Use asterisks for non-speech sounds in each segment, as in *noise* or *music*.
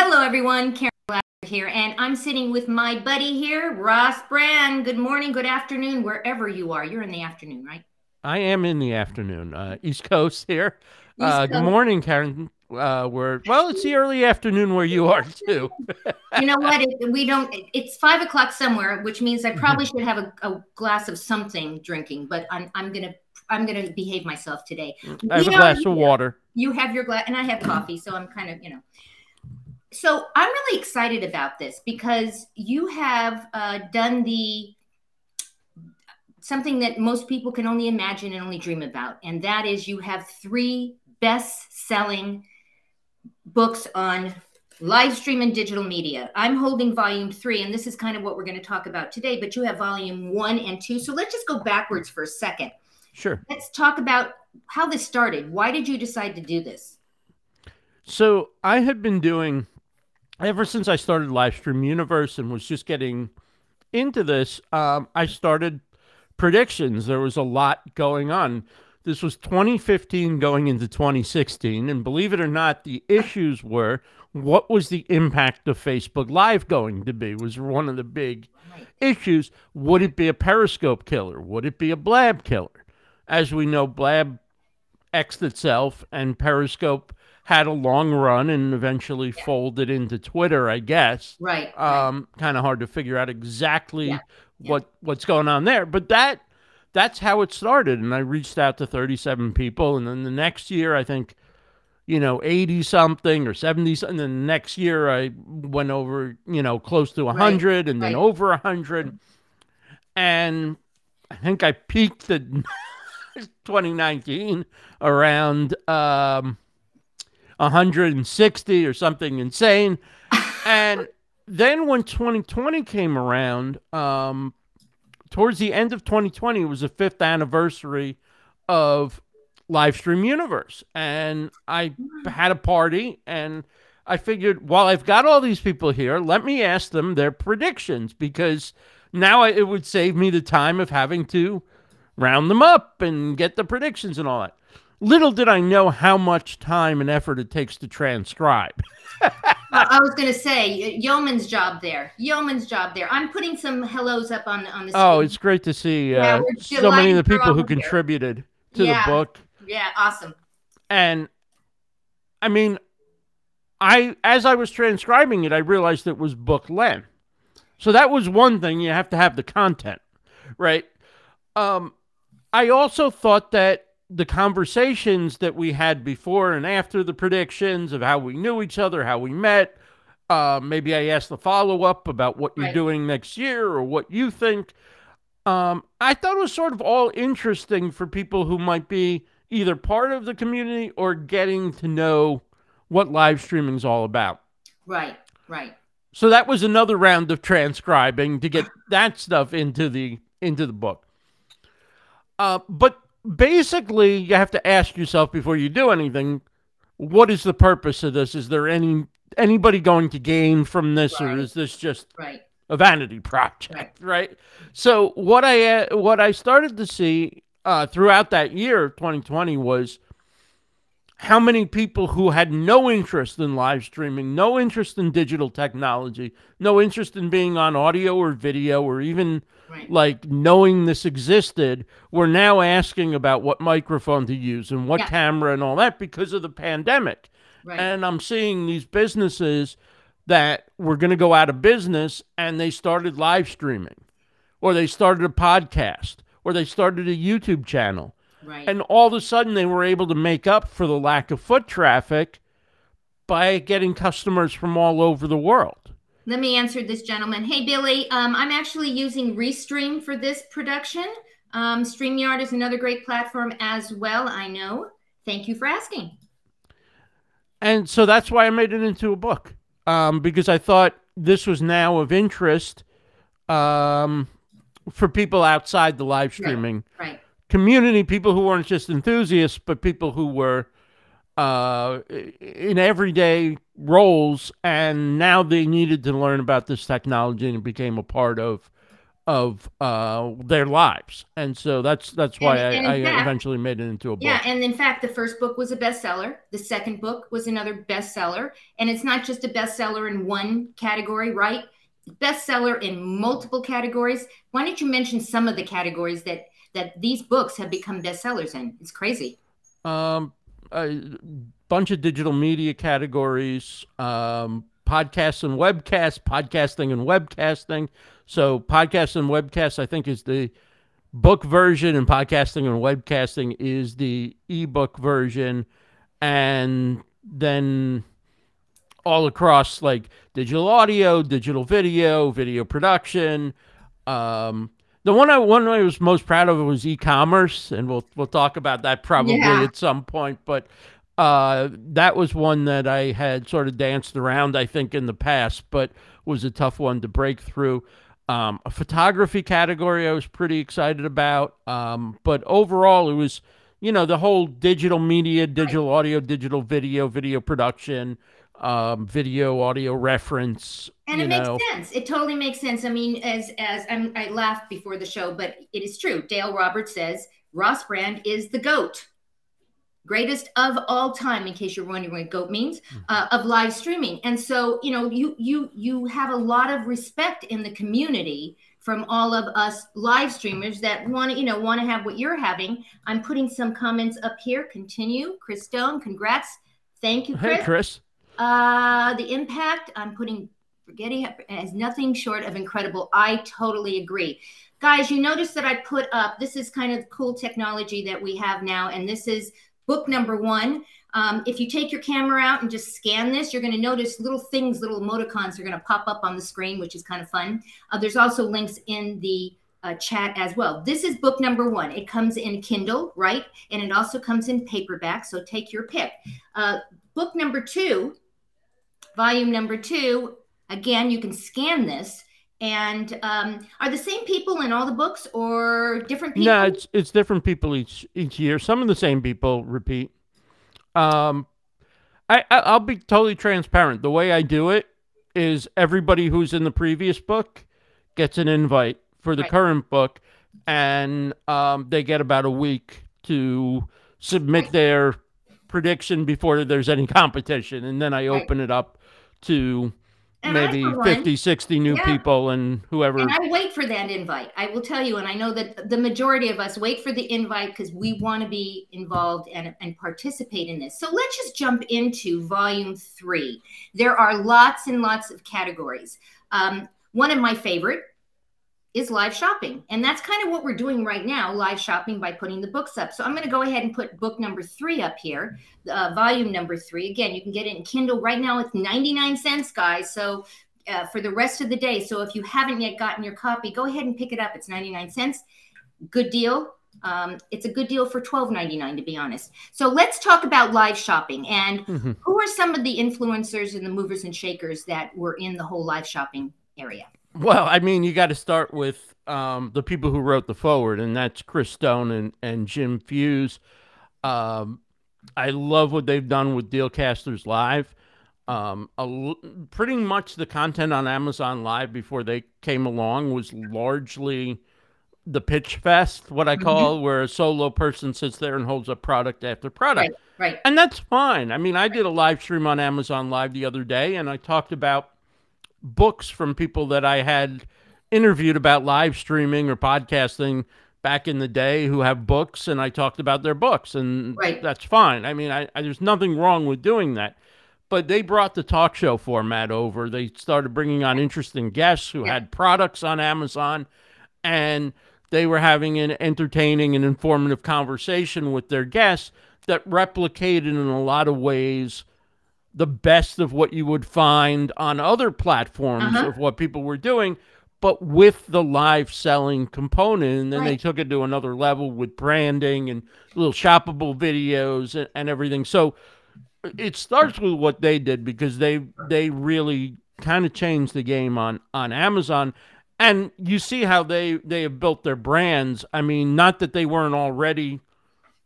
Hello, everyone. Caren Glasser here, and I'm sitting with my buddy here, Ross Brand. Good morning, good afternoon, wherever you are. You're in the afternoon, right? I am in the afternoon, uh, East Coast here. Uh, East good morning, Caren. Uh, we're well, it's the early afternoon where you are too. You know what? *laughs* It, we don't. It's five o'clock somewhere, which means I probably Mm-hmm. should have a, a glass of something drinking. But I'm I'm gonna I'm gonna behave myself today. I have a glass of water. You have your glass, and I have coffee, so I'm kind of you know. So I'm really excited about this because you have uh, done the something that most people can only imagine and only dream about, and that is you have three best-selling books on live stream and digital media. I'm holding volume three, and this is kind of what we're going to talk about today. But you have volume one and two, so let's just go backwards for a second. Sure. Let's talk about how this started. Why did you decide to do this? So I had been doing ever since I started Livestream Universe and was just getting into this. Um, I started predictions. There was a lot going on. This was 2015 going into 2016, and believe it or not, the issues were what was the impact of Facebook Live going to be? Was one of the big issues. Would it be a Periscope killer? Would it be a Blab killer? As we know, Blab X'd itself, and Periscope had a long run and eventually folded into Twitter, I guess. Right. right. Um, kind of hard to figure out exactly Yeah, yeah. what what's going on there, but that that's how it started. And I reached out to 37 people, and then the next year, I think, you know, 80 something or 70 something. And then the next year, I went over, you know, close to 100, and then right. over 100, and I think I peaked at *laughs* 2019 around um, 160 or something insane. and then when 2020 came around, um, towards the end of 2020, it was the fifth anniversary of Livestream Universe. And I had a party and I figured, while I've got all these people here, let me ask them their predictions because now I, it would save me the time of having to round them up and get the predictions and all that. Little did I know how much time and effort it takes to transcribe. *laughs* I was going to say yeoman's job there. Yeoman's job there. I'm putting some hellos up on on the screen. Oh, it's great to see uh, we're so many of the people who over here. contributed to Yeah. the book. yeah, awesome. And I mean, I as I was transcribing it, I realized it was book length. So that was one thing. You have to have the content, right? Um, I also thought that the conversations that we had before and after the predictions of how we knew each other, how we met, uh, maybe I asked the follow up about what you're Right. doing next year or what you think. Um, I thought it was sort of all interesting for people who might be either part of the community or getting to know what live streaming is all about. Right, right. So that was another round of transcribing to get *sighs* that stuff into the into the book. Uh, but basically, you have to ask yourself before you do anything: what is the purpose of this? Is there any anybody going to gain from this, or is this just Right. a vanity project, right? So what I uh, what I started to see uh, throughout that year, 2020, was how many people who had no interest in live streaming, no interest in digital technology, no interest in being on audio or video, or even Right. like knowing this existed, were now asking about what microphone to use and what Yeah. camera and all that because of the pandemic. Right. And I'm seeing these businesses that were going to go out of business and they started live streaming or they started a podcast or they started a YouTube channel. Right. And all of a sudden they were able to make up for the lack of foot traffic by getting customers from all over the world. Let me answer this gentleman. Hey, Billy, um, I'm actually using Restream for this production. Um, StreamYard is another great platform as well, I know. Thank you for asking. And so that's why I made it into a book um, because I thought this was now of interest um, for people outside the live streaming Right. Community, people who weren't just enthusiasts, but people who were uh, in everyday roles, and now they needed to learn about this technology, and it became a part of of uh, their lives, and so that's that's why And- and I, in I fact- eventually made it into a book. Yeah, and in fact, the first book was a bestseller. The second book was another bestseller, and it's not just a bestseller in one category, right? Bestseller in multiple categories. Why don't you mention some of the categories that that these books have become bestsellers in? It's crazy. Um, a bunch of digital media categories, um, podcasts and webcasts, podcasting and webcasting. So, podcasts and webcasts, I think, is the book version, and podcasting and webcasting is the ebook version. And then all across like digital audio, digital video, video production. Um, the one I one I was most proud of was e-commerce, and we'll we'll talk about that probably Yeah. at some point. But uh, that was one that I had sort of danced around, I think, in the past, but was a tough one to break through. Um, a photography category I was pretty excited about, um, but overall it was, you know, the whole digital media, digital audio, digital video, video production, um, video audio reference. And it know. makes sense. It totally makes sense. I mean, as as I'm, I laughed before the show, but it is true. Dale Roberts says Ross Brand is the goat, greatest of all time. In case you're wondering what goat means, uh, of live streaming. And so, you know, you you you have a lot of respect in the community from all of us live streamers that want to, you know, want to have what you're having. I'm putting some comments up here. Continue, Chris Stone. Congrats. Thank you, Chris. Hey, Chris. Uh, the impact I'm putting Forgetty has nothing short of incredible. I totally agree. Guys, you notice that I put up this is kind of cool technology that we have now, and this is book number one. Um, if you take your camera out and just scan this, you're going to notice little things, little emoticons are going to pop up on the screen, which is kind of fun. Uh, there's also links in the uh, chat as well. This is book number one. It comes in Kindle, right? And it also comes in paperback. So take your pick. Uh, book number two volume number two again you can scan this and um, are the same people in all the books or different people No, it's it's different people each each year. Some of the same people repeat. Um, I, I I'll be totally transparent. The way I do it is everybody who's in the previous book gets an invite for the Right. current book, and um, they get about a week to submit their prediction before there's any *laughs* competition, and then I Right. open it up to And maybe for 50, 60 new Yeah. people, and whoever. and i wait for that invite i will tell you and i know that the majority of us wait for the invite because we want to be involved and, and participate in this so let's just jump into volume three there are lots and lots of categories um, one of my favorite is live shopping. And that's kind of what we're doing right now live shopping by putting the books up. So I'm going to go ahead and put book number three up here, uh, volume number three. Again, you can get it in Kindle right now. It's 99 cents, guys. So uh, for the rest of the day. So if you haven't yet gotten your copy, go ahead and pick it up. It's 99 cents. Good deal. Um, it's a good deal for $12.99, to be honest. So let's talk about live shopping and Mhm. who are some of the influencers and the movers and shakers that were in the whole live shopping area? Well, I mean, you got to start with um, the people who wrote the forward, and that's Chris Stone and, and Jim Fuse. Um, I love what they've done with Dealcasters Live. Um, a pretty much the content on Amazon Live before they came along was largely the pitch fest, what I Mhm. call, where a solo person sits there and holds up product after product. Right. And that's fine. I mean, I did a live stream on Amazon Live the other day, and I talked about books from people that I had interviewed about live streaming or podcasting back in the day who have books, and I talked about their books, and Right. that's fine. I mean, I, I there's nothing wrong with doing that. But they brought the talk show format over. They started bringing on interesting guests who Yeah. had products on Amazon, and they were having an entertaining and informative conversation with their guests that replicated in a lot of ways the best of what you would find on other platforms Uh-huh. of what people were doing, but with the live selling component. And then they took it to another level with branding and little shoppable videos and, and everything. So it starts with what they did because they they really kind of changed the game on on Amazon. And you see how they they have built their brands. I mean, not that they weren't already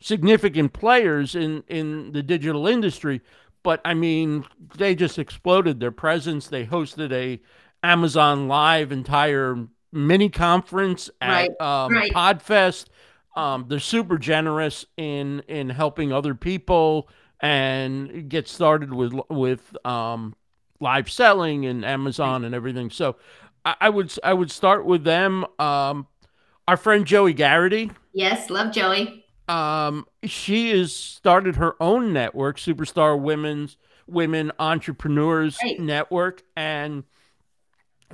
significant players in in the digital industry, but I mean, they just exploded their presence. They hosted a Amazon Live entire mini conference at Right, um, right. Podfest. Um, they're super generous in in helping other people and get started with with um, live selling and Amazon and everything. So I, I would I would start with them. Um, our friend Joey Garrity. Yes, love Joey. Um, she has started her own network, Superstar Women's Women Entrepreneurs Right. Network, and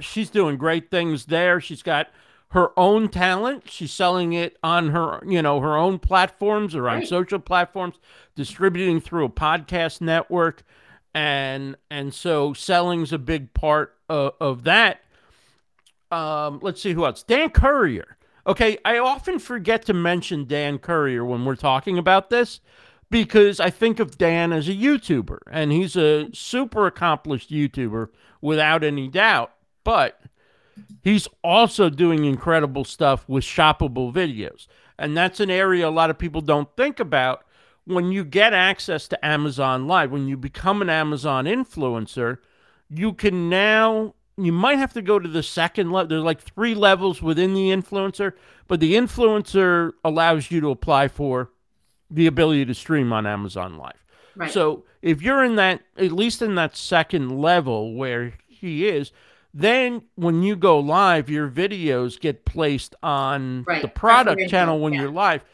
she's doing great things there. She's got her own talent. She's selling it on her, you know, her own platforms or on Right. social platforms, distributing through a podcast network, and and so selling's a big part of, of that. Um, let's see who else. Dan Courier. Okay, I often forget to mention Dan Courier when we're talking about this because I think of Dan as a YouTuber, and he's a super accomplished YouTuber without any doubt. But he's also doing incredible stuff with shoppable videos. And that's an area a lot of people don't think about. When you get access to Amazon Live, when you become an Amazon influencer, you can now you might have to go to the second level. There's like three levels within the influencer, but the influencer allows you to apply for the ability to stream on Amazon Live. Right. So if you're in that, at least in that second level where he is, then when you go live, your videos get placed on Right. the product channel when yeah. you're live.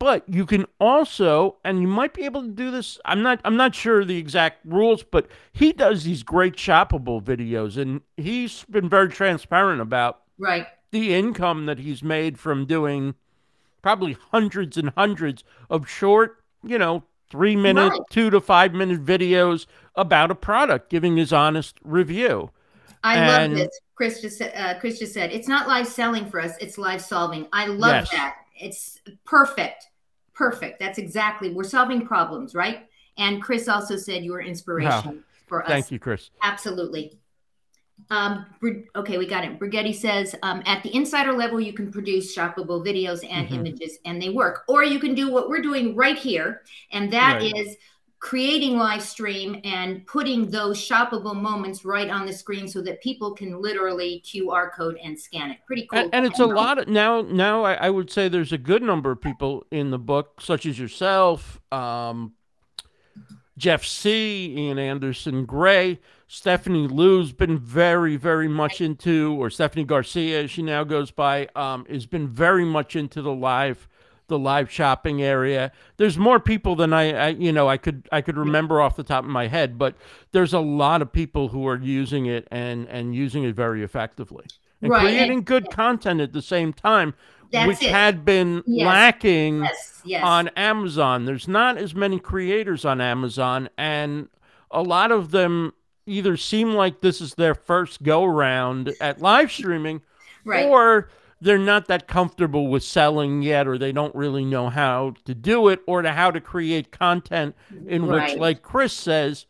But you can also, and you might be able to do this. I'm not. I'm not sure the exact rules, but he does these great shoppable videos, and he's been very transparent about right. the income that he's made from doing probably hundreds and hundreds of short, you know, three minute, Right. two to five minute videos about a product, giving his honest review. I And- love this. Chris just said- uh, Chris just said it's not live selling for us; it's live solving. I love Yes. that. It's perfect, perfect. That's exactly we're solving problems, right? And Chris also said you were inspiration for us. Thank you, Chris. Absolutely. Um, okay, we got it. Brigetti says um, at the insider level, you can produce shoppable videos and Mhm. images, and they work. Or you can do what we're doing right here, and that is Right. Creating live stream and putting those shoppable moments right on the screen so that people can literally QR code and scan it. Pretty cool. And, and it's a lot of now. Now I, I would say there's a good number of people in the book, such as yourself, um, Jeff Sieh, Ian Anderson Gray, Stephanie Liu's been very, very much into, or Stephanie Garcia, as she now goes by, um, has been very much into the live, the live shopping area. There's more people than I, I, you know, I could, I could remember off the top of my head, but there's a lot of people who are using it and and using it very effectively and Right, and- creating good content at the same time, That's which it. had been Yes. lacking Yes, yes. on Amazon. There's not as many creators on Amazon, and a lot of them either seem like this is their first go round at live streaming, right. or they're not that comfortable with selling yet, or they don't really know how to do it, or to how to create content in which, like Chris says,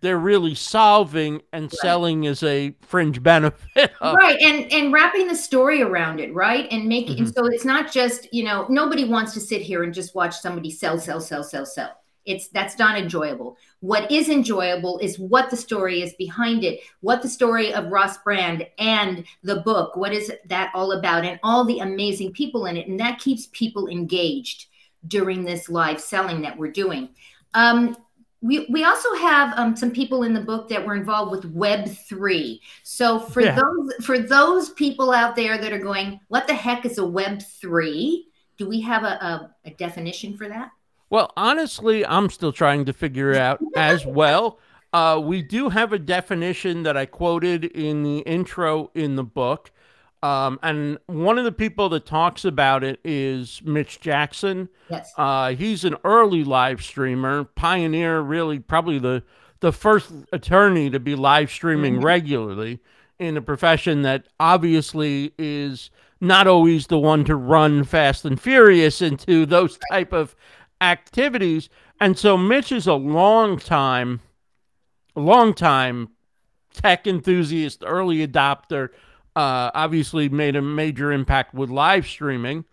they're really solving and selling is a fringe benefit. Of, right and and wrapping the story around it right and making and Mhm. so it's not just you know nobody wants to sit here and just watch somebody sell sell sell sell sell it's that's not enjoyable. What is enjoyable is what the story is behind it what the story of ross brand and the book what is that all about and all the amazing people in it and that keeps people engaged during this live selling that we're doing. Um, we, we also have um, some people in the book that were involved with web 3 so for Yeah. those for those people out there that are going what the heck is a web 3 do we have a, a, a definition for that Well, honestly, I'm still trying to figure out as well. Uh, we do have a definition that I quoted in the intro in the book. Um, and one of the people that talks about it is Mitch Jackson. yes Uh, he's an early live streamer, pioneer, really, probably the, the first attorney to be live streaming Mhm. regularly in a profession that obviously is not always the one to run fast and furious into those type of activities. And so Mitch is a long time, long time tech enthusiast, early adopter. Uh, obviously made a major impact with live streaming.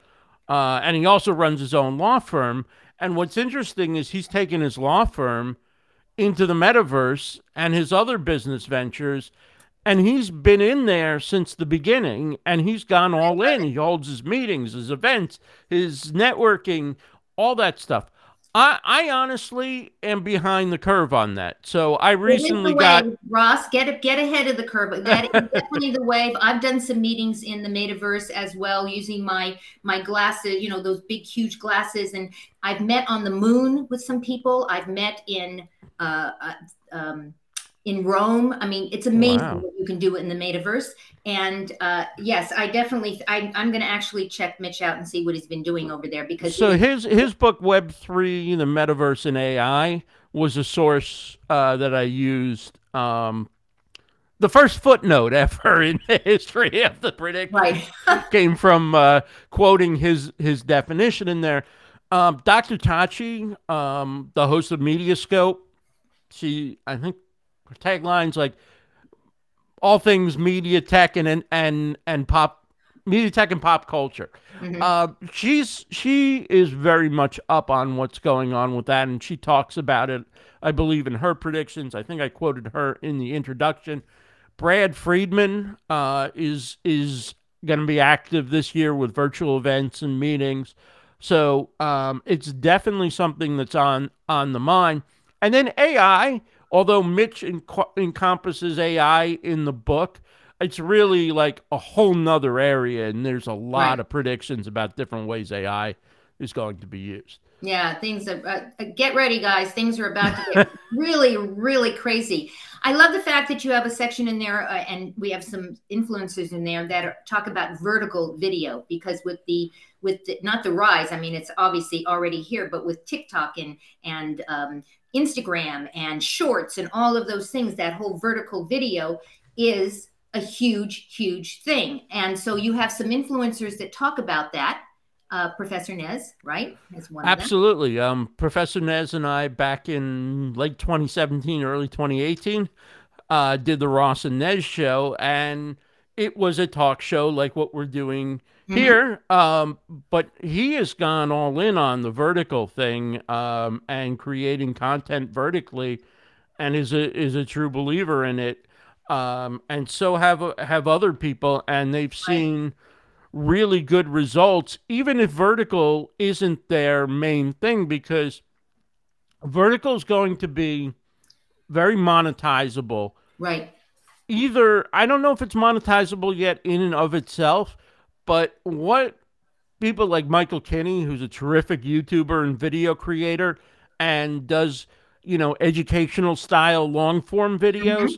Uh, and he also runs his own law firm. And what's interesting is he's taken his law firm into the metaverse and his other business ventures. and he's been in there since the beginning and he's gone all in he holds his meetings his events his networking all that stuff I, I honestly am behind the curve on that. So I recently got Ross get get ahead of the curve. *laughs* That is definitely the wave. I've done some meetings in the metaverse as well, using my my glasses. You know those big huge glasses, and I've met on the moon with some people. I've met in uh, uh um, in Rome. I mean, it's amazing wow. what you can do in the metaverse. And uh, yes, I definitely, I, am going to actually check Mitch out and see what he's been doing over there because. So his his book Web three, the metaverse and AI, was a source uh, that I used. Um, the first footnote *laughs* ever in the history of the prediction right. *laughs* came from uh, quoting his his definition in there. Um, Dr. Tachi, um, the host of Mediascope, she I think taglines like all things media tech and and and, and pop media tech and pop culture. Mm-hmm. Uh, she's she is very much up on what's going on with that, and she talks about it. I believe in her predictions. I think I quoted her in the introduction. Brad Friedman uh, is is going to be active this year with virtual events and meetings, so um, it's definitely something that's on on the mind. And then AI, although Mitch encompasses AI in the book, it's really like a whole nother area, and there's a lot right. of predictions about different ways AI is going to be used. Yeah, things are, uh, get ready, guys. Things are about to get *laughs* really, really crazy. I love the fact that you have a section in there, uh, and we have some influencers in there that are, talk about vertical video because with the with the, not the rise, I mean it's obviously already here, but with TikTok and and um, Instagram and shorts and all of those things, that whole vertical video is a huge, huge thing. And so you have some influencers that talk about that. Uh, Professor Nez, right? Absolutely. Um, Professor Nez and I, back in late 2017, early 2018, uh, did the Ross and Nez show, and it was a talk show like what we're doing mm-hmm. here. Um, but he has gone all in on the vertical thing um, and creating content vertically, and is a is a true believer in it. Um, and so have have other people, and they've seen really good results, even if vertical isn't their main thing, because vertical is going to be very monetizable. Right either I don't know if it's monetizable yet in and of itself, but what people like Michael Kinney, who's a terrific YouTuber and video creator and does, you know, educational style long form videos, mm-hmm.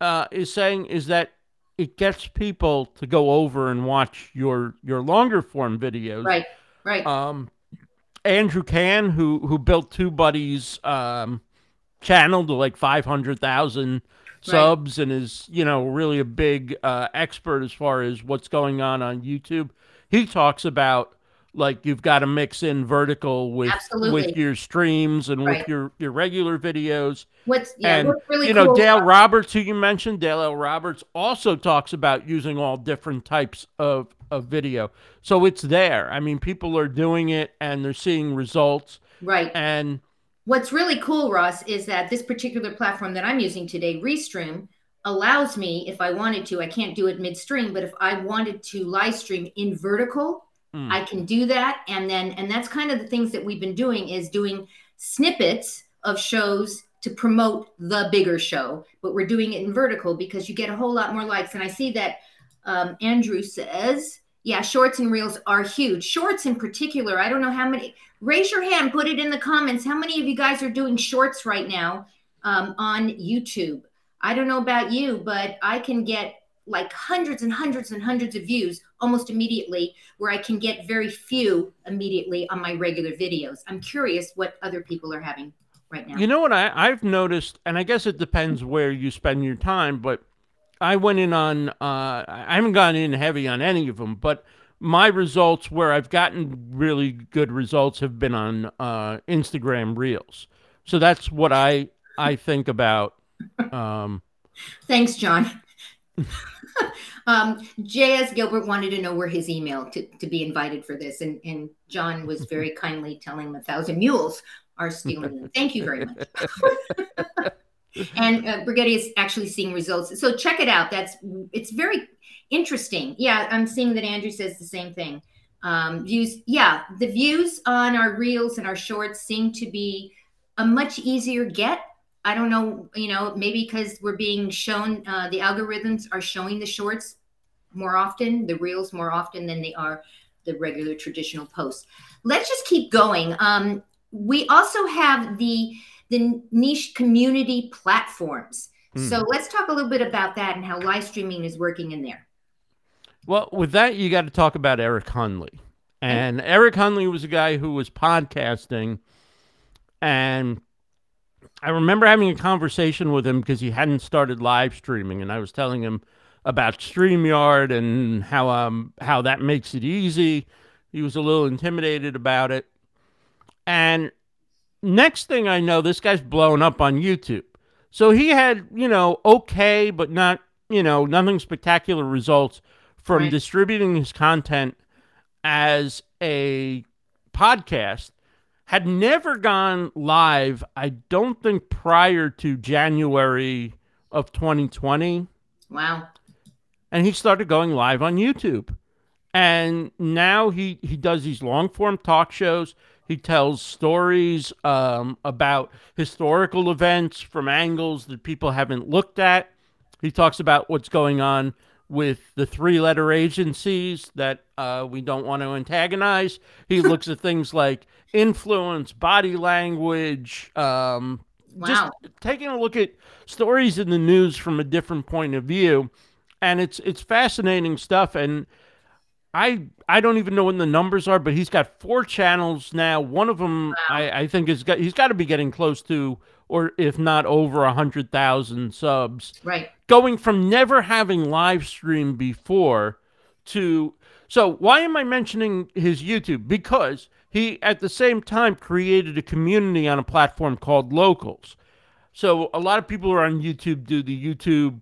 uh, is saying is that it gets people to go over and watch your your longer form videos. Right. Right. Um, Andrew Kan, who who built TubeBuddy's um, channel to like five hundred thousand subs right. and is you know really a big uh, expert as far as what's going on on YouTube. He talks about like you've got to mix in vertical with Absolutely. with your streams and right. with your your regular videos. What's yeah, and, what's really you know Dale Roberts, who you mentioned, Dale L. Roberts also talks about using all different types of of video. So it's there. I mean, people are doing it and they're seeing results. Right. And What's really cool, Ross, is that this particular platform that I'm using today, Restream, allows me, if I wanted to, I can't do it midstream, but if I wanted to live stream in vertical, mm. I can do that. And then, and that's kind of the things that we've been doing is doing snippets of shows to promote the bigger show, but we're doing it in vertical because you get a whole lot more likes. And I see that um, Andrew says, yeah, shorts and reels are huge. Shorts in particular, I don't know how many raise your hand, put it in the comments. How many of you guys are doing shorts right now um, on YouTube? I don't know about you, but I can get like hundreds and hundreds and hundreds of views almost immediately, where I can get very few immediately on my regular videos. I'm curious what other people are having right now. You know what I, I've noticed, and I guess it depends where you spend your time, but I went in on, uh, I haven't gone in heavy on any of them, but my results where I've gotten really good results have been on uh, Instagram Reels. So that's what I I think about. Um, Thanks, John. *laughs* um, J.S. Gilbert wanted to know where his email to, to be invited for this, and, and John was very *laughs* kindly telling him a thousand mules are stealing. Thank you very much. *laughs* and uh, Brigetti is actually seeing results. So check it out. That's it's very interesting. Yeah, I'm seeing that Andrew says the same thing. Um, views, yeah, the views on our reels and our shorts seem to be a much easier get. I don't know, you know, maybe because we're being shown uh, the algorithms are showing the shorts more often, the reels more often than they are the regular traditional posts. Let's just keep going. Um, we also have the the niche community platforms. Mm. So let's talk a little bit about that and how live streaming is working in there. Well, with that, you got to talk about Eric Hunley. And okay. Eric Hunley was a guy who was podcasting. And I remember having a conversation with him because he hadn't started live streaming. And I was telling him about StreamYard and how um how that makes it easy. He was a little intimidated about it. And next thing I know, this guy's blown up on YouTube. So he had, you know, okay, but not, you know, nothing spectacular results from right. distributing his content as a podcast. Had never gone live, I don't think, prior to January of 2020. Wow. And he started going live on YouTube. And now he, he does these long form talk shows. He tells stories um, about historical events from angles that people haven't looked at. He talks about what's going on with the three letter agencies that uh, we don't want to antagonize. He *laughs* looks at things like influence, body language, um, wow. just taking a look at stories in the news from a different point of view. And it's it's fascinating stuff. And I I don't even know when the numbers are, but he's got four channels now. One of them wow. I, I think is got he's got to be getting close to, or if not over a hundred thousand subs. Right. Going from never having live stream before to so why am I mentioning his YouTube? Because he at the same time created a community on a platform called Locals. So a lot of people who are on YouTube do the YouTube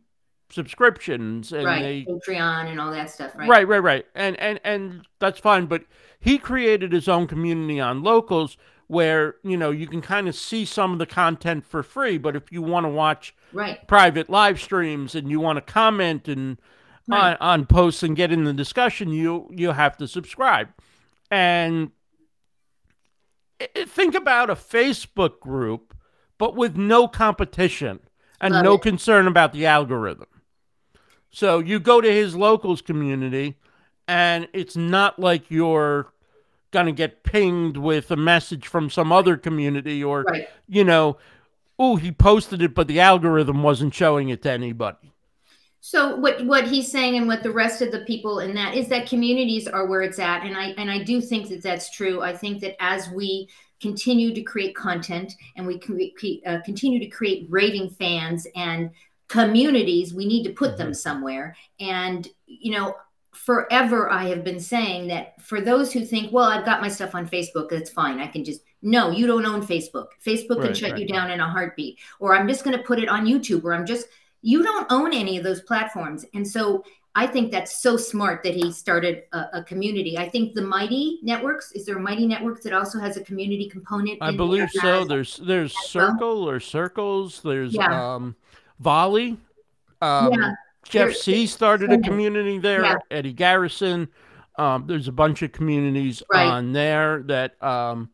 subscriptions and right. they Patreon and all that stuff, right? Right, right, right. And and and that's fine, but he created his own community on locals where, you know, you can kind of see some of the content for free, but if you want to watch right. private live streams and you want to comment and right. on, on posts and get in the discussion, you you have to subscribe. And think about a Facebook group but with no competition and Love no it. concern about the algorithm. So you go to his locals community, and it's not like you're going to get pinged with a message from some other community or, right. you know, oh, he posted it, but the algorithm wasn't showing it to anybody. So what what he's saying and what the rest of the people in that is that communities are where it's at, and I and I do think that that's true. I think that as we continue to create content and we uh, continue to create raving fans and communities we need to put them mm-hmm. somewhere and you know forever i have been saying that for those who think well i've got my stuff on facebook that's fine i can just no you don't own facebook facebook right, can shut right. you down in a heartbeat or i'm just going to put it on youtube or i'm just you don't own any of those platforms and so i think that's so smart that he started a, a community i think the mighty networks is there a mighty networks that also has a community component i believe so there's there's circle or circles there's yeah. um Volley. Um, yeah. Jeff Sieh started a community there. Yeah. Eddie Garrison. Um, there's a bunch of communities right. on there that um,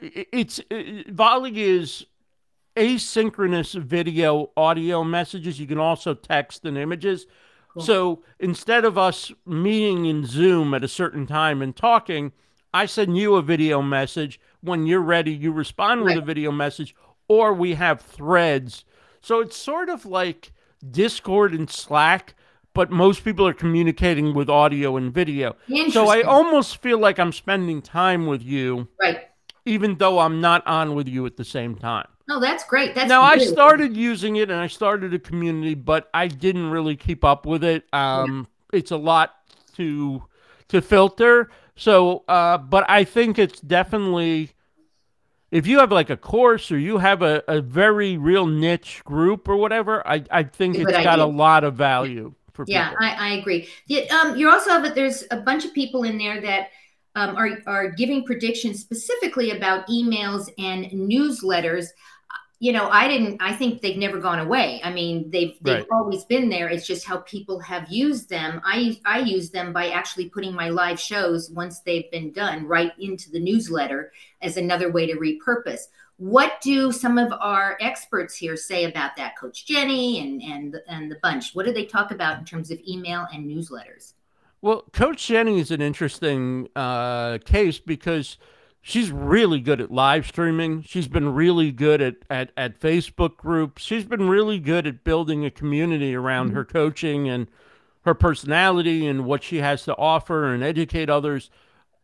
it, it's it, Volley is asynchronous video audio messages. You can also text and images. Cool. So instead of us meeting in Zoom at a certain time and talking, I send you a video message. When you're ready, you respond with a video message, or we have threads so it's sort of like Discord and Slack, but most people are communicating with audio and video. So I almost feel like I'm spending time with you. Right. Even though I'm not on with you at the same time. No, that's great. That's now I started using it and I started a community, but I didn't really keep up with it. Um, yeah. It's a lot to to filter. So, uh, but I think it's definitely if you have like a course or you have a, a very real niche group or whatever, I, I think it's got a lot of value for yeah, people. I, I agree. The, um, you also have there's a bunch of people in there that um, are, are giving predictions specifically about emails and newsletters. You know, I didn't. I think they've never gone away. I mean, they've they've right. always been there. It's just how people have used them. I I use them by actually putting my live shows once they've been done right into the newsletter as another way to repurpose. What do some of our experts here say about that, Coach Jenny and and and the bunch? What do they talk about in terms of email and newsletters? Well, Coach Jenny is an interesting uh, case because she's really good at live streaming. She's been really good at, at, at Facebook groups. She's been really good at building a community around mm-hmm. her coaching and her personality and what she has to offer and educate others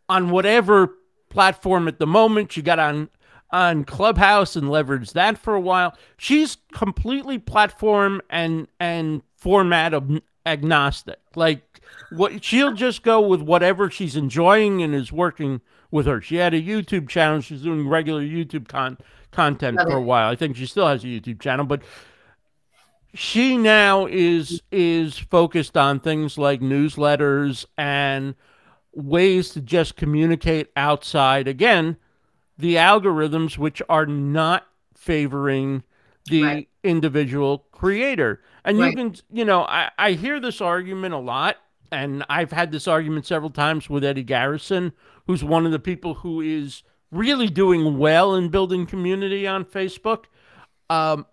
on whatever platform at the moment. She got on on Clubhouse and leveraged that for a while. She's completely platform and and format of agnostic. Like what she'll just go with whatever she's enjoying and is working with her. She had a YouTube channel. She's doing regular YouTube con- content for a while. I think she still has a YouTube channel, but she now is is focused on things like newsletters and ways to just communicate outside again the algorithms which are not favoring the right. individual creator and right. you can you know I, I hear this argument a lot and i've had this argument several times with eddie garrison who's one of the people who is really doing well in building community on Facebook, um,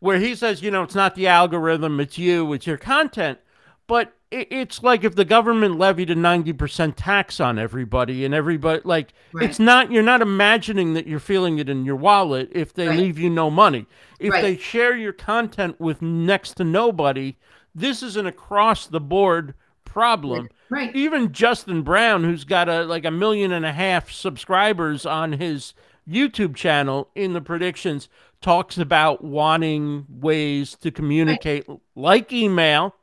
where he says, you know, it's not the algorithm, it's you, it's your content. But it's like if the government levied a 90% tax on everybody and everybody, like, right. it's not, you're not imagining that you're feeling it in your wallet if they right. leave you no money. If right. they share your content with next to nobody, this is an across the board problem. Right. Even Justin Brown, who's got a like a million and a half subscribers on his YouTube channel in the predictions, talks about wanting ways to communicate right. like email,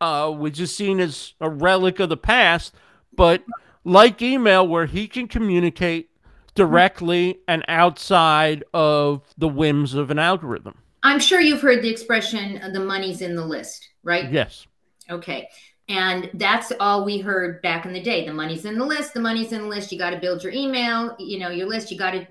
uh, which is seen as a relic of the past, but like email, where he can communicate directly and outside of the whims of an algorithm. I'm sure you've heard the expression the money's in the list, right? Yes. Okay. And that's all we heard back in the day. The money's in the list. The money's in the list. You got to build your email, you know, your list. You got to,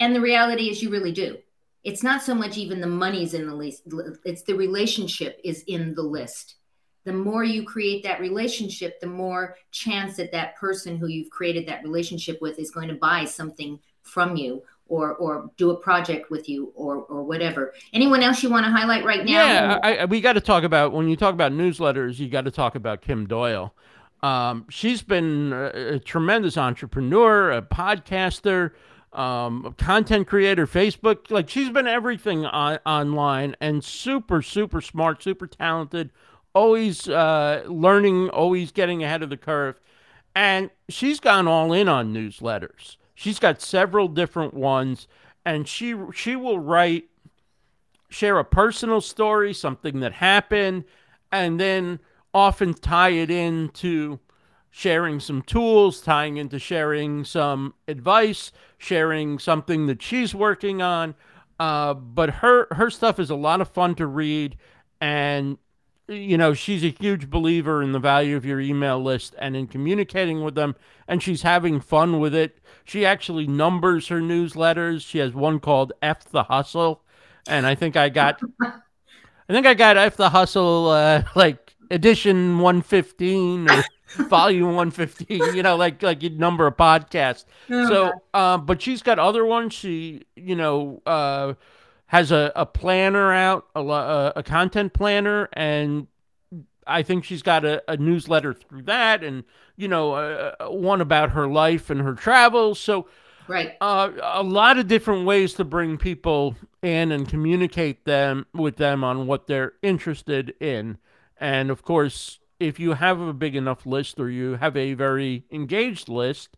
and the reality is, you really do. It's not so much even the money's in the list. It's the relationship is in the list. The more you create that relationship, the more chance that that person who you've created that relationship with is going to buy something from you or or do a project with you or or whatever. Anyone else you want to highlight right now? Yeah, I, I, we got to talk about when you talk about newsletters, you got to talk about Kim Doyle. Um, she's been a, a, tremendous entrepreneur, a podcaster, um, a content creator, Facebook. Like she's been everything on, online and super, super smart, super talented. Always uh, learning, always getting ahead of the curve, and she's gone all in on newsletters. She's got several different ones, and she she will write, share a personal story, something that happened, and then often tie it into sharing some tools, tying into sharing some advice, sharing something that she's working on. Uh, but her her stuff is a lot of fun to read, and you know, she's a huge believer in the value of your email list and in communicating with them, and she's having fun with it. She actually numbers her newsletters. She has one called F the Hustle, and I think I got, I think I got F the Hustle uh, like edition one fifteen or *laughs* volume one fifteen. You know, like like you number a podcast. Oh, so, uh, but she's got other ones. She, you know. Uh, has a, a planner out, a, a content planner, and I think she's got a, a newsletter through that, and you know, uh, one about her life and her travels. So, right, uh, a lot of different ways to bring people in and communicate them with them on what they're interested in. And of course, if you have a big enough list or you have a very engaged list,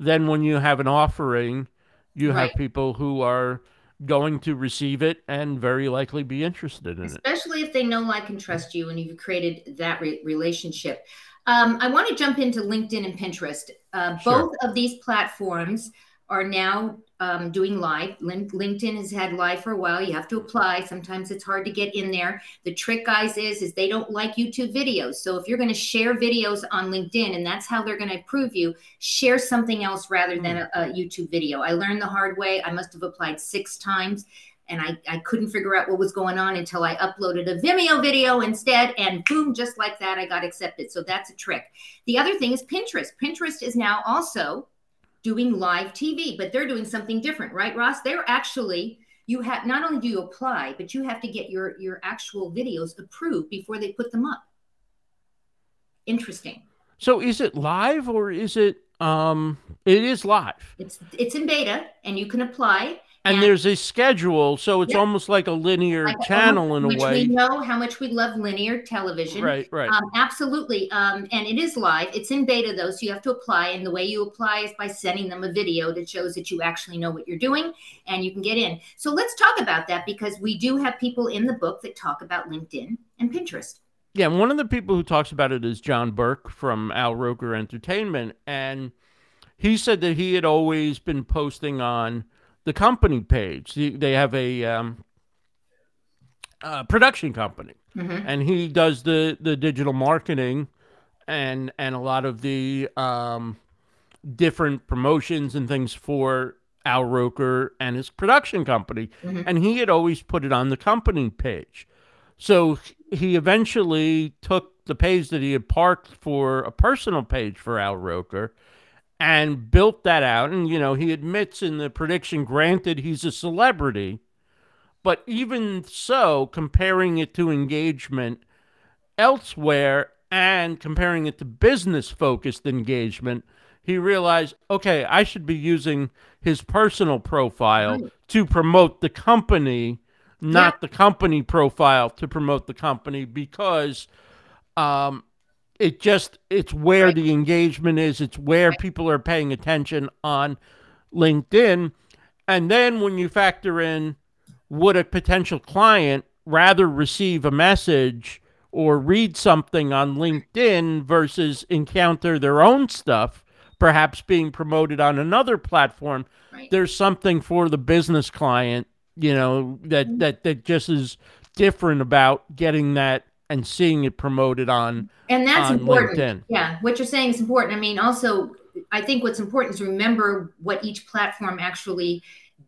then when you have an offering, you right. have people who are going to receive it and very likely be interested in Especially it. Especially if they know, like, and trust you and you've created that re- relationship. Um, I want to jump into LinkedIn and Pinterest. Uh, sure. Both of these platforms are now um, doing live. LinkedIn has had live for a while. You have to apply. Sometimes it's hard to get in there. The trick, guys, is is they don't like YouTube videos. So if you're going to share videos on LinkedIn, and that's how they're going to approve you, share something else rather than a, a YouTube video. I learned the hard way. I must have applied six times. and I, I couldn't figure out what was going on until I uploaded a Vimeo video instead. And boom, just like that, I got accepted. So that's a trick. The other thing is Pinterest. Pinterest is now also doing live TV, but they're doing something different, right, Ross? They're actually you have not only do you apply, but you have to get your your actual videos approved before they put them up. Interesting. So is it live or is it um it is live? It's it's in beta and you can apply and, and there's a schedule, so it's almost like a linear like channel in a way. We know how much we love linear television. Right, right. Um, absolutely. Um, and it is live. It's in beta though, so you have to apply. And the way you apply is by sending them a video that shows that you actually know what you're doing, and you can get in. So let's talk about that because we do have people in the book that talk about LinkedIn and Pinterest. Yeah, one of the people who talks about it is John Burke from Al Roker Entertainment, and he said that he had always been posting on the company page. They have a um, uh, production company, mm-hmm. and he does the the digital marketing and and a lot of the um, different promotions and things for Al Roker and his production company. Mm-hmm. And he had always put it on the company page. So he eventually took the page that he had parked for a personal page for Al Roker and built that out. And, you know, he admits in the prediction, granted, he's a celebrity, but even so, comparing it to engagement elsewhere and comparing it to business focused engagement, he realized, okay, I should be using his personal profile right. to promote the company, not yeah. the company profile to promote the company because um, it just it's where right. the engagement is it's where right. people are paying attention on linkedin and then when you factor in would a potential client rather receive a message or read something on linkedin versus encounter their own stuff perhaps being promoted on another platform right. there's something for the business client you know that mm-hmm. that that just is different about getting that and seeing it promoted on and that's on important. LinkedIn. Yeah, what you're saying is important. I mean, also, I think what's important is remember what each platform actually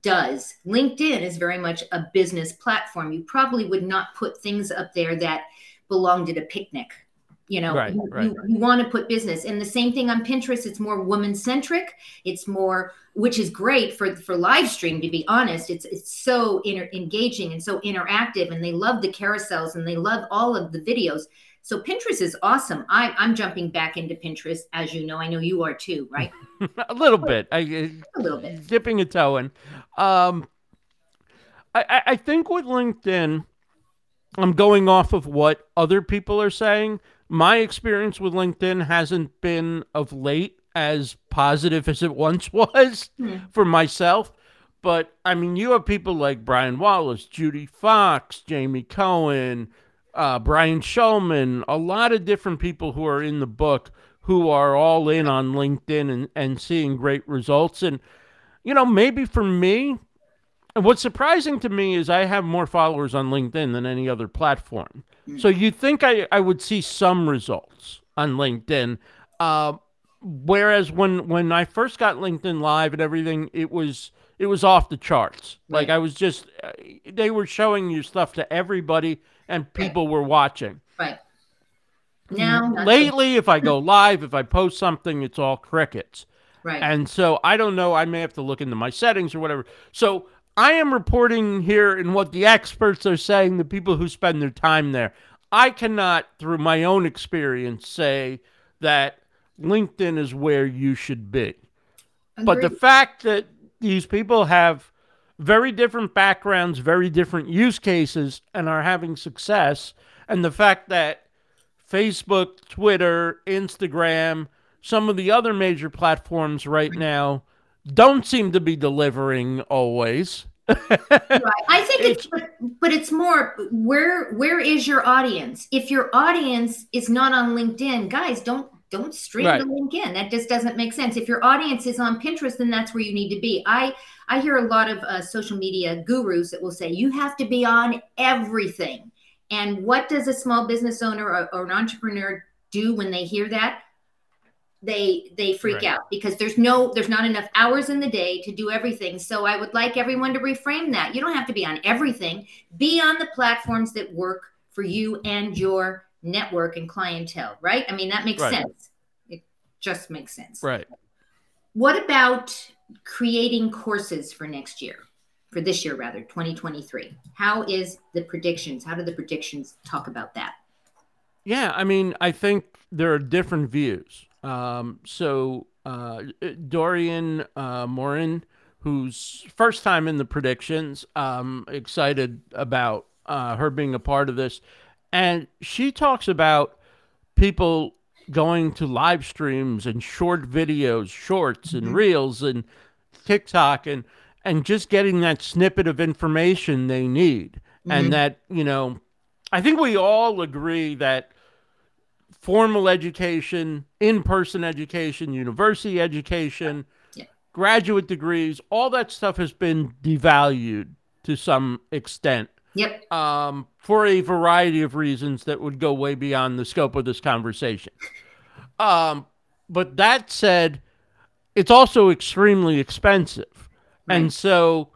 does. LinkedIn is very much a business platform. You probably would not put things up there that belonged at a picnic you know right, you, right. you, you want to put business. And the same thing on pinterest it's more woman centric it's more which is great for for live stream to be honest. It's it's so inter- engaging and so interactive and they love the carousels and they love all of the videos. So pinterest is awesome. I, i'm jumping back into pinterest as you know. I know you are too right? *laughs* A little bit. I, a little bit. dipping a toe in. Um I, I think with linkedin i'm going off of what other people are saying my experience with LinkedIn hasn't been of late as positive *laughs* as it once was mm. for myself. But I mean, you have people like Brian Wallace, Judi Fox, Jamie Cohen, uh, Brian Schulman, a lot of different people who are in the book who are all in on LinkedIn and, and seeing great results. And, you know, maybe for me, and what's surprising to me is I have more followers on LinkedIn than any other platform. Mm. So you think I, I would see some results on LinkedIn. Uh, whereas when when I first got LinkedIn Live and everything, it was it was off the charts. Right. Like I was just uh, they were showing you stuff to everybody and people right. were watching. Right. Now lately, if I go *laughs* live, if I post something, it's all crickets. Right. And so I don't know. I may have to look into my settings or whatever. So I am reporting here in what the experts are saying, the people who spend their time there. I cannot, through my own experience, say that LinkedIn is where you should be. Agreed. But the fact that these people have very different backgrounds, very different use cases, and are having success, and the fact that Facebook, Twitter, Instagram, some of the other major platforms right now don't seem to be delivering always. *laughs* right. I think it's, but, but it's more where where is your audience? If your audience is not on LinkedIn, guys, don't don't stream right. to LinkedIn. That just doesn't make sense. If your audience is on Pinterest, then that's where you need to be. I I hear a lot of uh, social media gurus that will say you have to be on everything. And what does a small business owner or, or an entrepreneur do when they hear that? They they freak Right. out because there's no there's not enough hours in the day to do everything so i would like everyone to reframe that you don't have to be on everything be on the platforms that work for you and your network and clientele right i mean that makes Right. sense it just makes sense Right. what about creating courses for next year for this year rather 2023 how is the predictions how do the predictions talk about that Yeah, I mean, I think there are different views. Um, so uh, Dorian uh, Morin, who's first time in the predictions, um, excited about uh, her being a part of this, and she talks about people going to live streams and short videos, shorts and Mhm. reels and TikTok and and just getting that snippet of information they need. Mhm. And that, you know, I think we all agree that formal education, in-person education, university education, Yeah. graduate degrees, all that stuff has been devalued to some extent yep um, for a variety of reasons that would go way beyond the scope of this conversation. Um, but that said, it's also extremely expensive. And so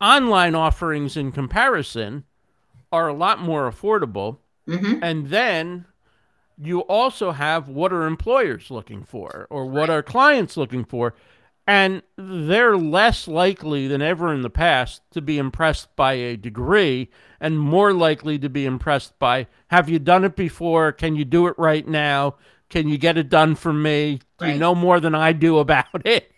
online offerings in comparison are a lot more affordable. hmm And then you also have what are employers looking for or what are clients looking for. And they're less likely than ever in the past to be impressed by a degree and more likely to be impressed by have you done it before? Can you do it right now? Can you get it done for me? Do you know more than I do about it?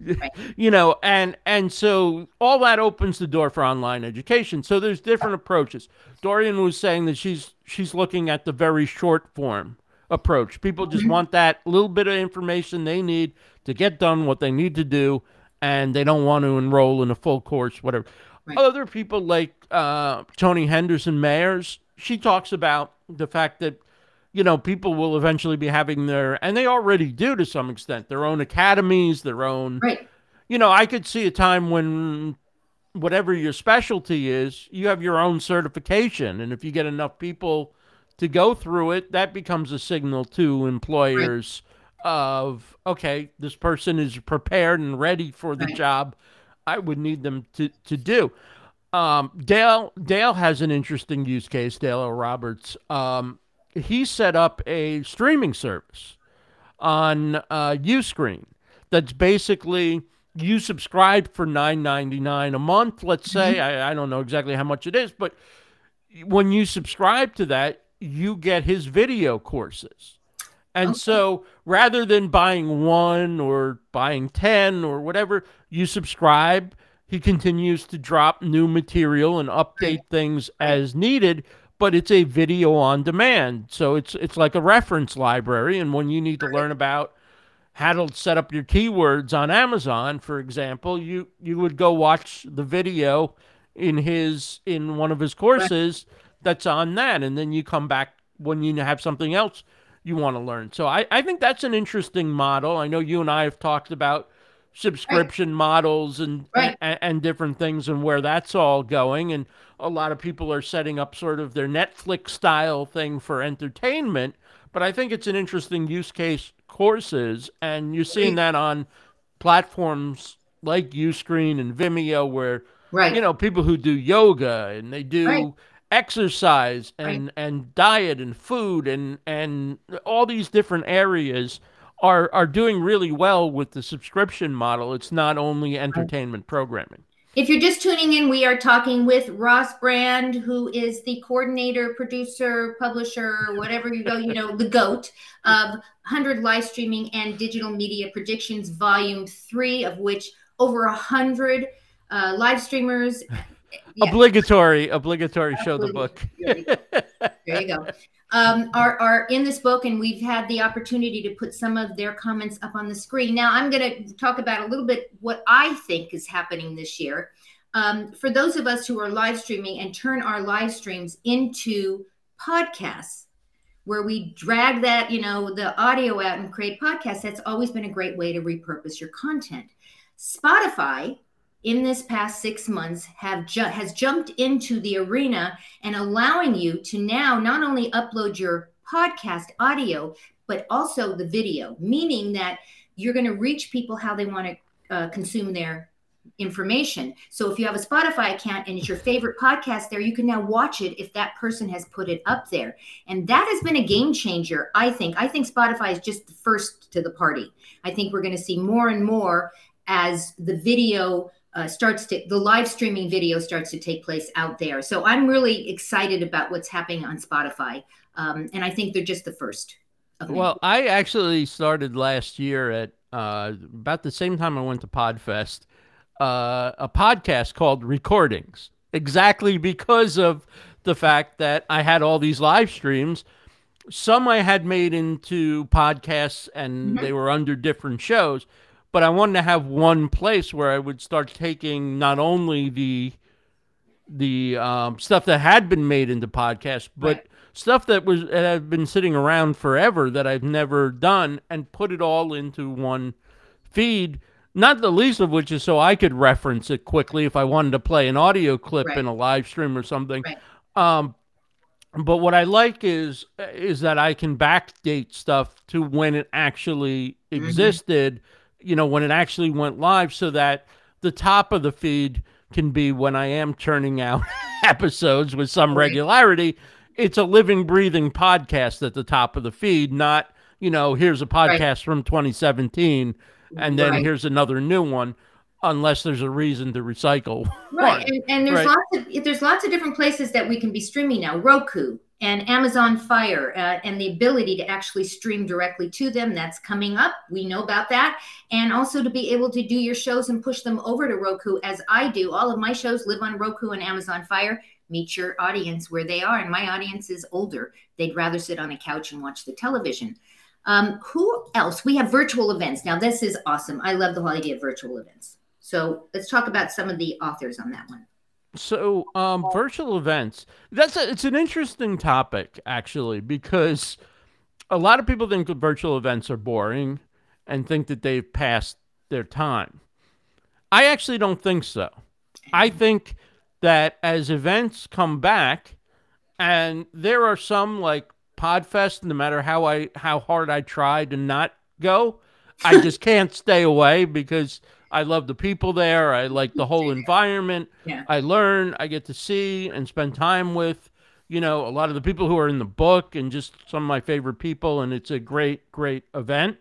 Right. *laughs* you know and and so all that opens the door for online education so there's different approaches dorian was saying that she's she's looking at the very short form approach people just Mhm. want that little bit of information they need to get done what they need to do and they don't want to enroll in a full course whatever Right. other people like uh, Toni Henderson-Mayers she talks about the fact that you know, people will eventually be having their, and they already do to some extent, their own academies, their own, right you know, I could see a time when whatever your specialty is, you have your own certification. And if you get enough people to go through it, that becomes a signal to employers of, okay, this person is prepared and ready for the Right. job I would need them to, to do. Um, Dale Dale has an interesting use case. Dale O. Roberts. Um, he set up a streaming service on uh, Uscreen that's basically you subscribe for nine ninety nine a month. Let's say mm-hmm. I, I don't know exactly how much it is, but when you subscribe to that, you get his video courses. And Okay. so rather than buying one or buying 10 or whatever, you subscribe. He continues to drop new material and update things as needed, but it's a video on demand. So it's it's like a reference library and when you need to learn about how to set up your keywords on Amazon, for example, you you would go watch the video in his in one of his courses that's on that and then you come back when you have something else you want to learn. So I, I think that's an interesting model. I know you and I have talked about subscription models and, Right. and and different things and where that's all going and a lot of people are setting up sort of their Netflix style thing for entertainment, but I think it's an interesting use case courses and you're seeing that on platforms like Uscreen and Vimeo where right. you know people who do yoga and they do Right. exercise and and diet and food and and all these different areas are are doing really well with the subscription model. It's not only entertainment programming If you're just tuning in, we are talking with Ross Brand, who is the coordinator, producer, publisher, whatever you go, you know, the GOAT of 100 Live Streaming and Digital Media Predictions, Volume 3, of which over 100 uh, live streamers. *laughs* Yeah. obligatory obligatory show the book There you go. There you go. Um, are, are in this book, and we've had the opportunity to put some of their comments up on the screen. Now, I'm going to talk about a little bit what I think is happening this year. Um, for those of us who are live streaming and turn our live streams into podcasts, where we drag that, you know, the audio out and create podcasts, that's always been a great way to repurpose your content. Spotify in this past six months have ju- has jumped into the arena and allowing you to now not only upload your podcast audio, but also the video, meaning that you're going to reach people how they want to uh, consume their information. So if you have a Spotify account and it's your favorite podcast there, you can now watch it if that person has put it up there. And that has been a game changer, I think. I think Spotify is just the first to the party. I think we're going to see more and more as the video uh, starts to the live streaming video starts to take place out there. So I'm really excited about what's happening on Spotify, um, and I think they're just the first. Well, I actually started last year at uh, about the same time I went to Podfest, uh, a podcast called Recordings, exactly because of the fact that I had all these live streams. Some I had made into podcasts, and mm-hmm. they were under different shows but I wanted to have one place where I would start taking not only the the um, stuff that had been made into podcasts, but right. stuff that was that had been sitting around forever that I've never done, and put it all into one feed. Not the least of which is so I could reference it quickly if I wanted to play an audio clip right. in a live stream or something. Right. Um, but what I like is is that I can backdate stuff to when it actually mm-hmm. existed. Mm-hmm you know, when it actually went live so that the top of the feed can be when I am turning out *laughs* episodes with some regularity. It's a living, breathing podcast at the top of the feed, not, you know, here's a podcast right. from 2017 and then right. here's another new one unless there's a reason to recycle. *laughs* Right. And, and, there's right. lots of there's lots of different places that we can be streaming now. Roku, and Amazon Fire uh, and the ability to actually stream directly to them. That's coming up. We know about that. And also to be able to do your shows and push them over to Roku as I do. All of my shows live on Roku and Amazon Fire. Meet your audience where they are. And my audience is older. They'd rather sit on a couch and watch the television. Um, who else? We have virtual events. Now, this is awesome. I love the whole idea of virtual events. So let's talk about some of the authors on that one. So, um, virtual events. That's a, it's an interesting topic actually because a lot of people think that virtual events are boring and think that they've passed their time. I actually don't think so. I think that as events come back, and there are some like Podfest, no matter how I how hard I try to not go, I just *laughs* can't stay away because I love the people there. I like the whole environment. Yeah. I learn, I get to see and spend time with, you know, a lot of the people who are in the book and just some of my favorite people. And it's a great, great event.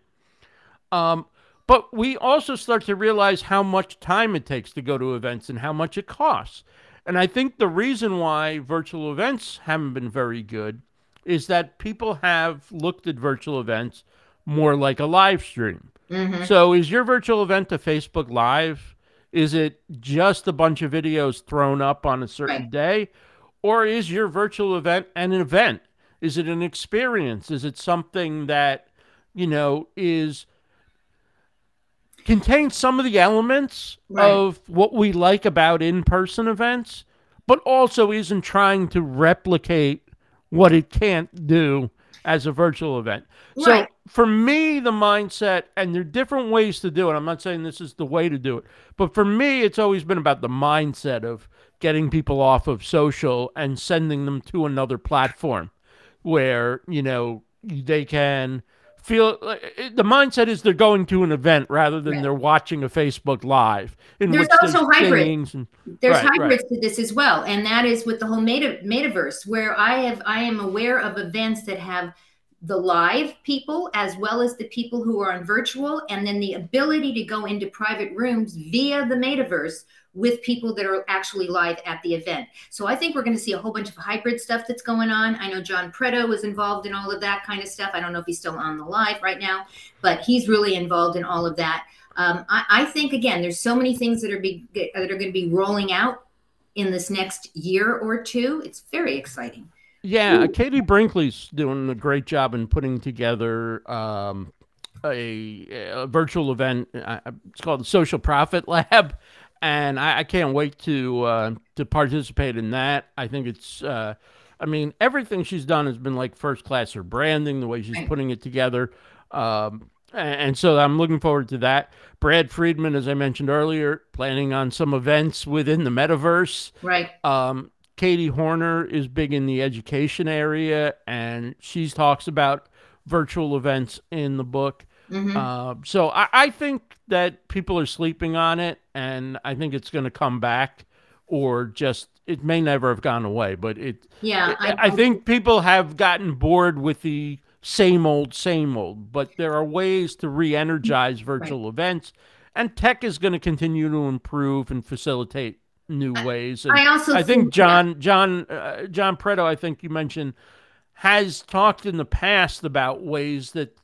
Um, but we also start to realize how much time it takes to go to events and how much it costs. And I think the reason why virtual events haven't been very good is that people have looked at virtual events more like a live stream. Mm-hmm. So is your virtual event a Facebook Live? Is it just a bunch of videos thrown up on a certain right. day? Or is your virtual event an event? Is it an experience? Is it something that, you know, is contains some of the elements right. of what we like about in-person events, but also isn't trying to replicate what it can't do as a virtual event. Right. So for me, the mindset, and there are different ways to do it. I'm not saying this is the way to do it, but for me, it's always been about the mindset of getting people off of social and sending them to another platform where, you know, they can feel uh, the mindset is they're going to an event rather than right. they're watching a Facebook Live. there's also hybrids. And, there's right, hybrids right. to this as well, and that is with the whole meta, metaverse, where I have I am aware of events that have the live people as well as the people who are on virtual, and then the ability to go into private rooms via the metaverse with people that are actually live at the event. So I think we're going to see a whole bunch of hybrid stuff that's going on. I know John Preto was involved in all of that kind of stuff. I don't know if he's still on the live right now, but he's really involved in all of that. Um, I, I, think again, there's so many things that are be, that are going to be rolling out in this next year or two. It's very exciting. Yeah. Katie Brinkley's doing a great job in putting together um, a, a, virtual event. Uh, it's called the Social Profit *laughs* Lab, and I, I can't wait to uh, to participate in that. I think it's. Uh, I mean, everything she's done has been like first class. Her branding, the way she's putting it together. Um, and so I'm looking forward to that. Brad Friedman, as I mentioned earlier, planning on some events within the metaverse. Right. Um, Katie Horner is big in the education area, and she talks about virtual events in the book. Mhm. Uh, so I, I think that people are sleeping on it, and I think it's going to come back, or just it may never have gone away. But it, yeah, I, I think people have gotten bored with the same old, same old. But there are ways to re-energize virtual events, and tech is going to continue to improve and facilitate new ways. And I also I think think- John John uh, John Preto, I think you mentioned, has talked in the past about ways that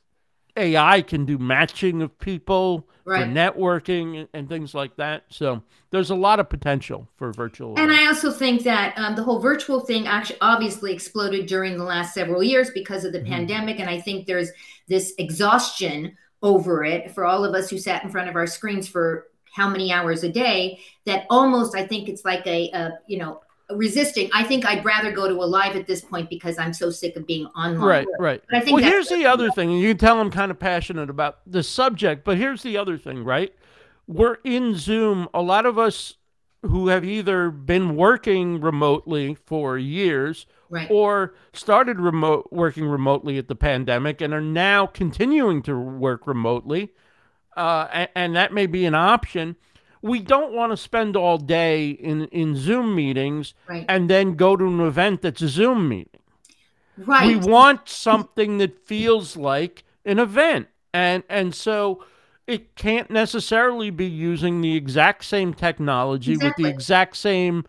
AI can do matching of people Right. for networking and, things like that. So there's a lot of potential for virtual. And. I also think that um, the whole virtual thing actually obviously exploded during the last several years because of the Mhm. pandemic. And I think there's this exhaustion over it for all of us who sat in front of our screens for how many hours a day that almost I think it's like a, a you know, resisting. I think I'd rather go to a live at this point because I'm so sick of being online. Right, right. But I think well, here's the other thing, and you can tell I'm kind of passionate about the subject, but here's the other thing, right? We're in Zoom. A lot of us who have either been working remotely for years Right. or started remote working remotely at the pandemic and are now continuing to work remotely, uh, and, and that may be an option. We don't want to spend all day in, in Zoom meetings Right. and then go to an event that's a Zoom meeting. Right. We want something that feels like an event. And and so it can't necessarily be using the exact same technology with the exact same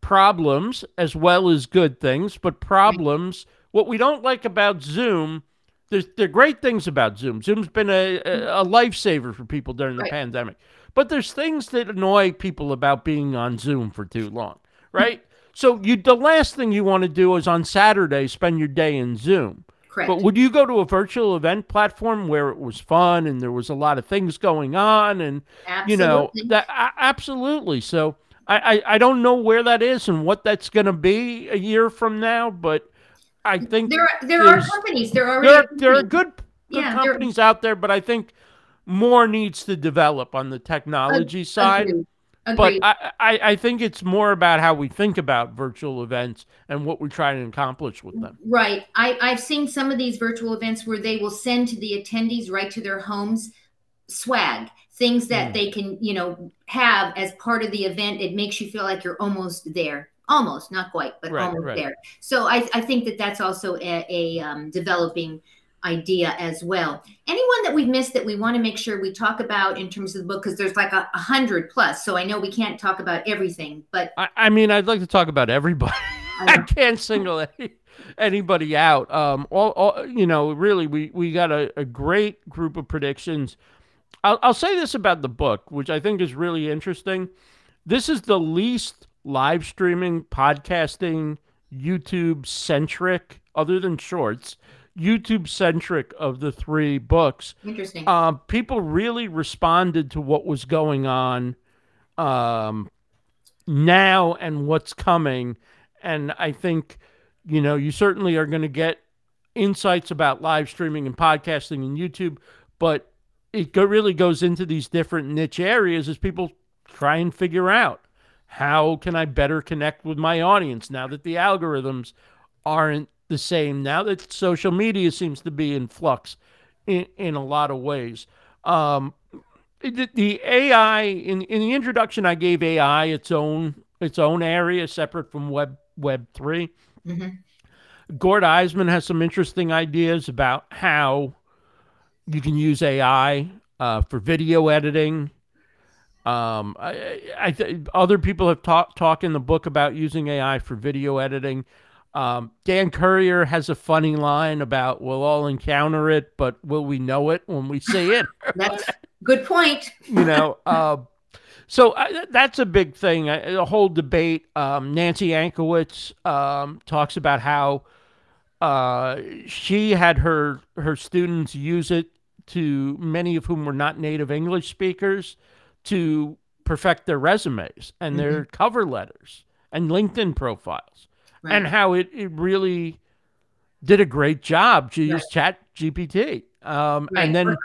problems as well as good things, but problems what we don't like about Zoom there's there are great things about Zoom. Zoom's been a, a, mm-hmm. a lifesaver for people during the Right. pandemic. But there's things that annoy people about being on Zoom for too long, right? Mm-hmm. so you the last thing you want to do is on Saturday spend your day in Zoom. Correct. But would you go to a virtual event platform where it was fun and there was a lot of things going on and you know Absolutely. that absolutely. So I, I I don't know where that is and what that's going to be a year from now, but I think there are, there are companies. There are there there are good, good Yeah, there- companies out there, but I think more needs to develop on the technology side. But I, I, I think it's more about how we think about virtual events and what we're trying to accomplish with them. Right. I, I've seen some of these virtual events where they will send to the attendees right to their homes swag, things that Mm. they can, you know, have as part of the event. It makes you feel like you're almost there. Almost, not quite, but Right, almost right. there. So I, I think that that's also a, a um, developing idea as well. Anyone that we've missed that we want to make sure we talk about in terms of the book, because there's like a, a hundred plus. So I know we can't talk about everything, but I, I mean, I'd like to talk about everybody. I *laughs* I can't single *laughs* any, anybody out. Um, all, all you know, really, we we got a, a great group of predictions. I'll, I'll say this about the book, which I think is really interesting. This is the least live streaming, podcasting, YouTube centric, other than shorts, YouTube centric of the three books. interesting. Um, people really responded to what was going on um, now and what's coming. And I think, you know, you certainly are going to get insights about live streaming and podcasting and YouTube, but it go- really goes into these different niche areas as people try and figure out how can I better connect with my audience now that the algorithms aren't the same, now that social media seems to be in flux in, in a lot of ways. Um, the, the AI in, in the introduction, I gave AI its own its own area separate from Web Web three. Mhm. Gord Eisman has some interesting ideas about how you can use AI uh, for video editing. Um, I, I th- other people have talked talk in the book about using AI for video editing. Um, Dan Courier has a funny line about we'll all encounter it, but will we know it when we see it? *laughs* That's good point. *laughs* you know uh, so uh, that's a big thing a, a whole debate um, nancy Ancowitz um, talks about how uh, she had her her students use it to many of whom were not native english speakers to perfect their resumes and their cover letters and linkedin profiles Right. and how it, it really did a great job to use chat gpt um, Right. and then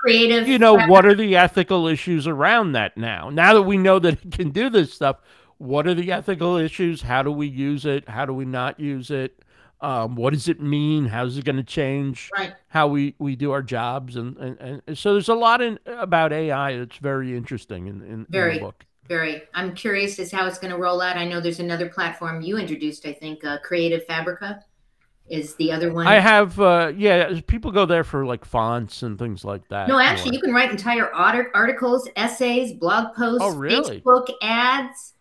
you know what are the ethical issues around that now now that we know that it can do this stuff what are the ethical issues? How do we use it? How do we not use it? Um, what does it mean? How's it going to change Right. how we, we do our jobs? And, and, and so there's a lot in about AI that's very interesting in, in, in Very. the book. Very. I'm curious as how it's going to roll out. I know there's another platform you introduced. I think uh, Creative Fabrica is the other one. I have, uh, yeah, people go there for like fonts and things like that. no, actually, you can write entire art- articles, essays, blog posts, Oh, really? Facebook ads.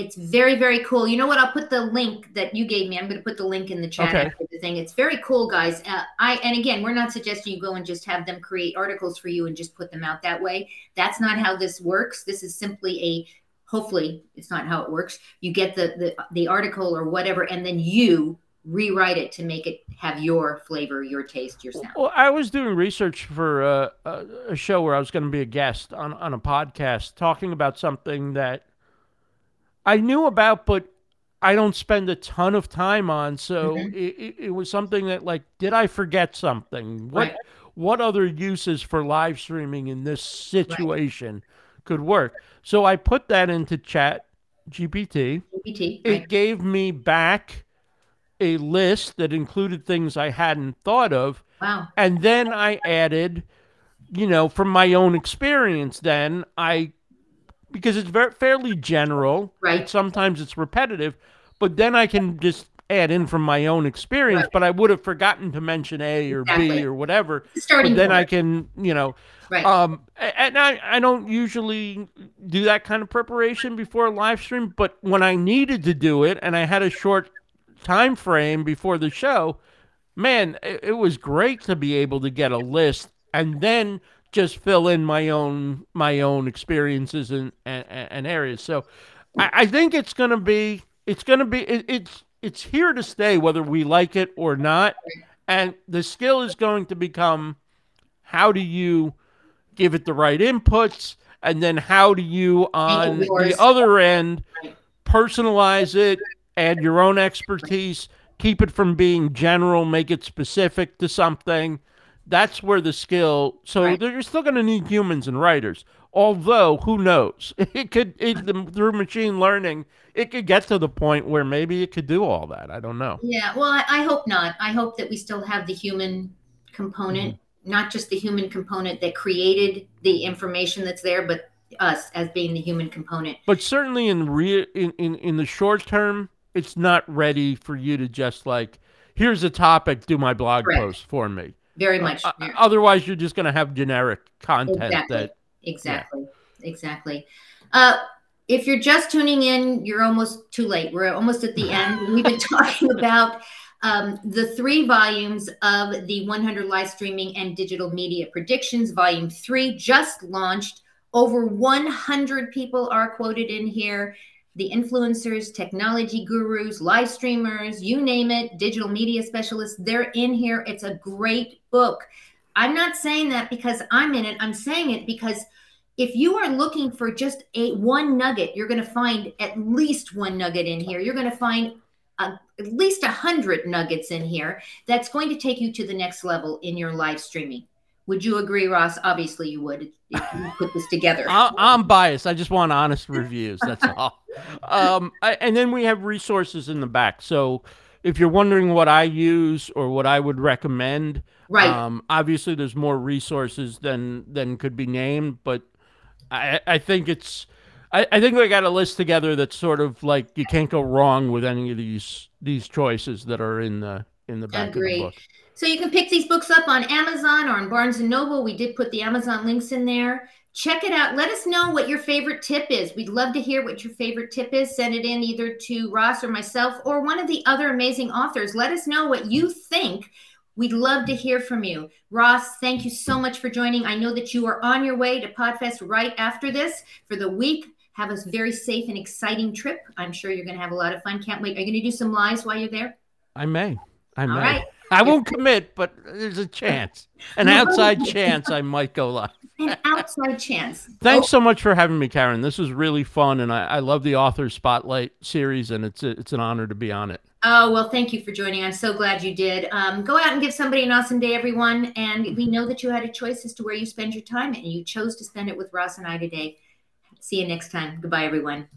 It's very, very cool. You know what? I'll put the link that you gave me. I'm going to put the link in the chat Okay. after the thing. It's very cool, guys. Uh, I and again, we're not suggesting you go and just have them create articles for you and just put them out that way. That's not how this works. This is simply a hopefully it's not how it works. You get the the, the article or whatever, and then you rewrite it to make it have your flavor, your taste, your sound. Well, I was doing research for uh, a, a show where I was going to be a guest on, on a podcast talking about something that I knew about, but I don't spend a ton of time on. So Mhm. it, it, was something that, like, did I forget something? What Right. what other uses for live streaming in this situation could work? So I put that into Chat GPT. GPT, It right? gave me back a list that included things I hadn't thought of. Wow. And then I added, you know, from my own experience, then I, because it's very fairly general, Right. sometimes it's repetitive, but then I can just add in from my own experience, Right. but I would have forgotten to mention A or B or whatever. Starting But then I can, you know, right. um, and I, I don't usually do that kind of preparation before a live stream, but when I needed to do it and I had a short time frame before the show, man, it, it was great to be able to get a list and then just fill in my own my own experiences and and, and areas. So I, I think it's gonna be it's gonna be it, it's it's here to stay whether we like it or not. And the skill is going to become how do you give it the right inputs and then how do you on the other end personalize it add your own expertise keep it from being general make it specific to something that's where the skill so Right. you're still going to need humans and writers although who knows *laughs* it could it, through machine learning it could get to the point where maybe it could do all that i don't know Yeah, well, I, I hope not. I hope that we still have the human component, Mm-hmm. not just the human component that created the information that's there, but us as being the human component. But certainly in real in, in, in the short term, it's not ready for you to just like, here's a topic, do my blog Correct. post for me. Very much. Uh, otherwise, you're just going to have generic content Exactly. that Exactly. Exactly. Uh, if you're just tuning in, you're almost too late. We're almost at the end. We've been *laughs* talking about um, the three volumes of the 100 live streaming and digital media predictions. Volume three just launched. Over 100 people are quoted in here. The influencers, technology gurus, live streamers, you name it, digital media specialists, they're in here. It's a great book. I'm not saying that because I'm in it. I'm saying it because if you are looking for just a one nugget, you're going to find at least one nugget in here. You're going to find uh, at least a hundred nuggets in here. That's going to take you to the next level in your live streaming. Would you agree, Ross? Obviously, you would you put this together. I, I'm biased. I just want honest *laughs* reviews. That's all. Um, I, and then we have resources in the back. So if you're wondering what I use or what I would recommend, right. Um, obviously, there's more resources than than could be named, but I, I think it's. I, I think we got a list together that's sort of like you can't go wrong with any of these these choices that are in the in the back Agree. of the book. So you can pick these books up on Amazon or on Barnes and Noble. We did put the Amazon links in there. Check it out. Let us know what your favorite tip is. We'd love to hear what your favorite tip is. Send it in either to Ross or myself or one of the other amazing authors. Let us know what you think. We'd love to hear from you. Ross, thank you so much for joining. I know that you are on your way to Podfest right after this for the week. Have a very safe and exciting trip. I'm sure you're going to have a lot of fun. Can't wait. Are you going to do some lives while you're there? I may. I may. right. I won't commit, but there's a chance, an outside chance I might go live. An outside chance. Thanks so much for having me, Caren. This was really fun, and I, I love the author spotlight series, and it's a, it's an honor to be on it. Oh, well, thank you for joining. I'm so glad you did. Um, go out and give somebody an awesome day, everyone. And we know that you had a choice as to where you spend your time, and you chose to spend it with Ross and I today. See you next time. Goodbye, everyone.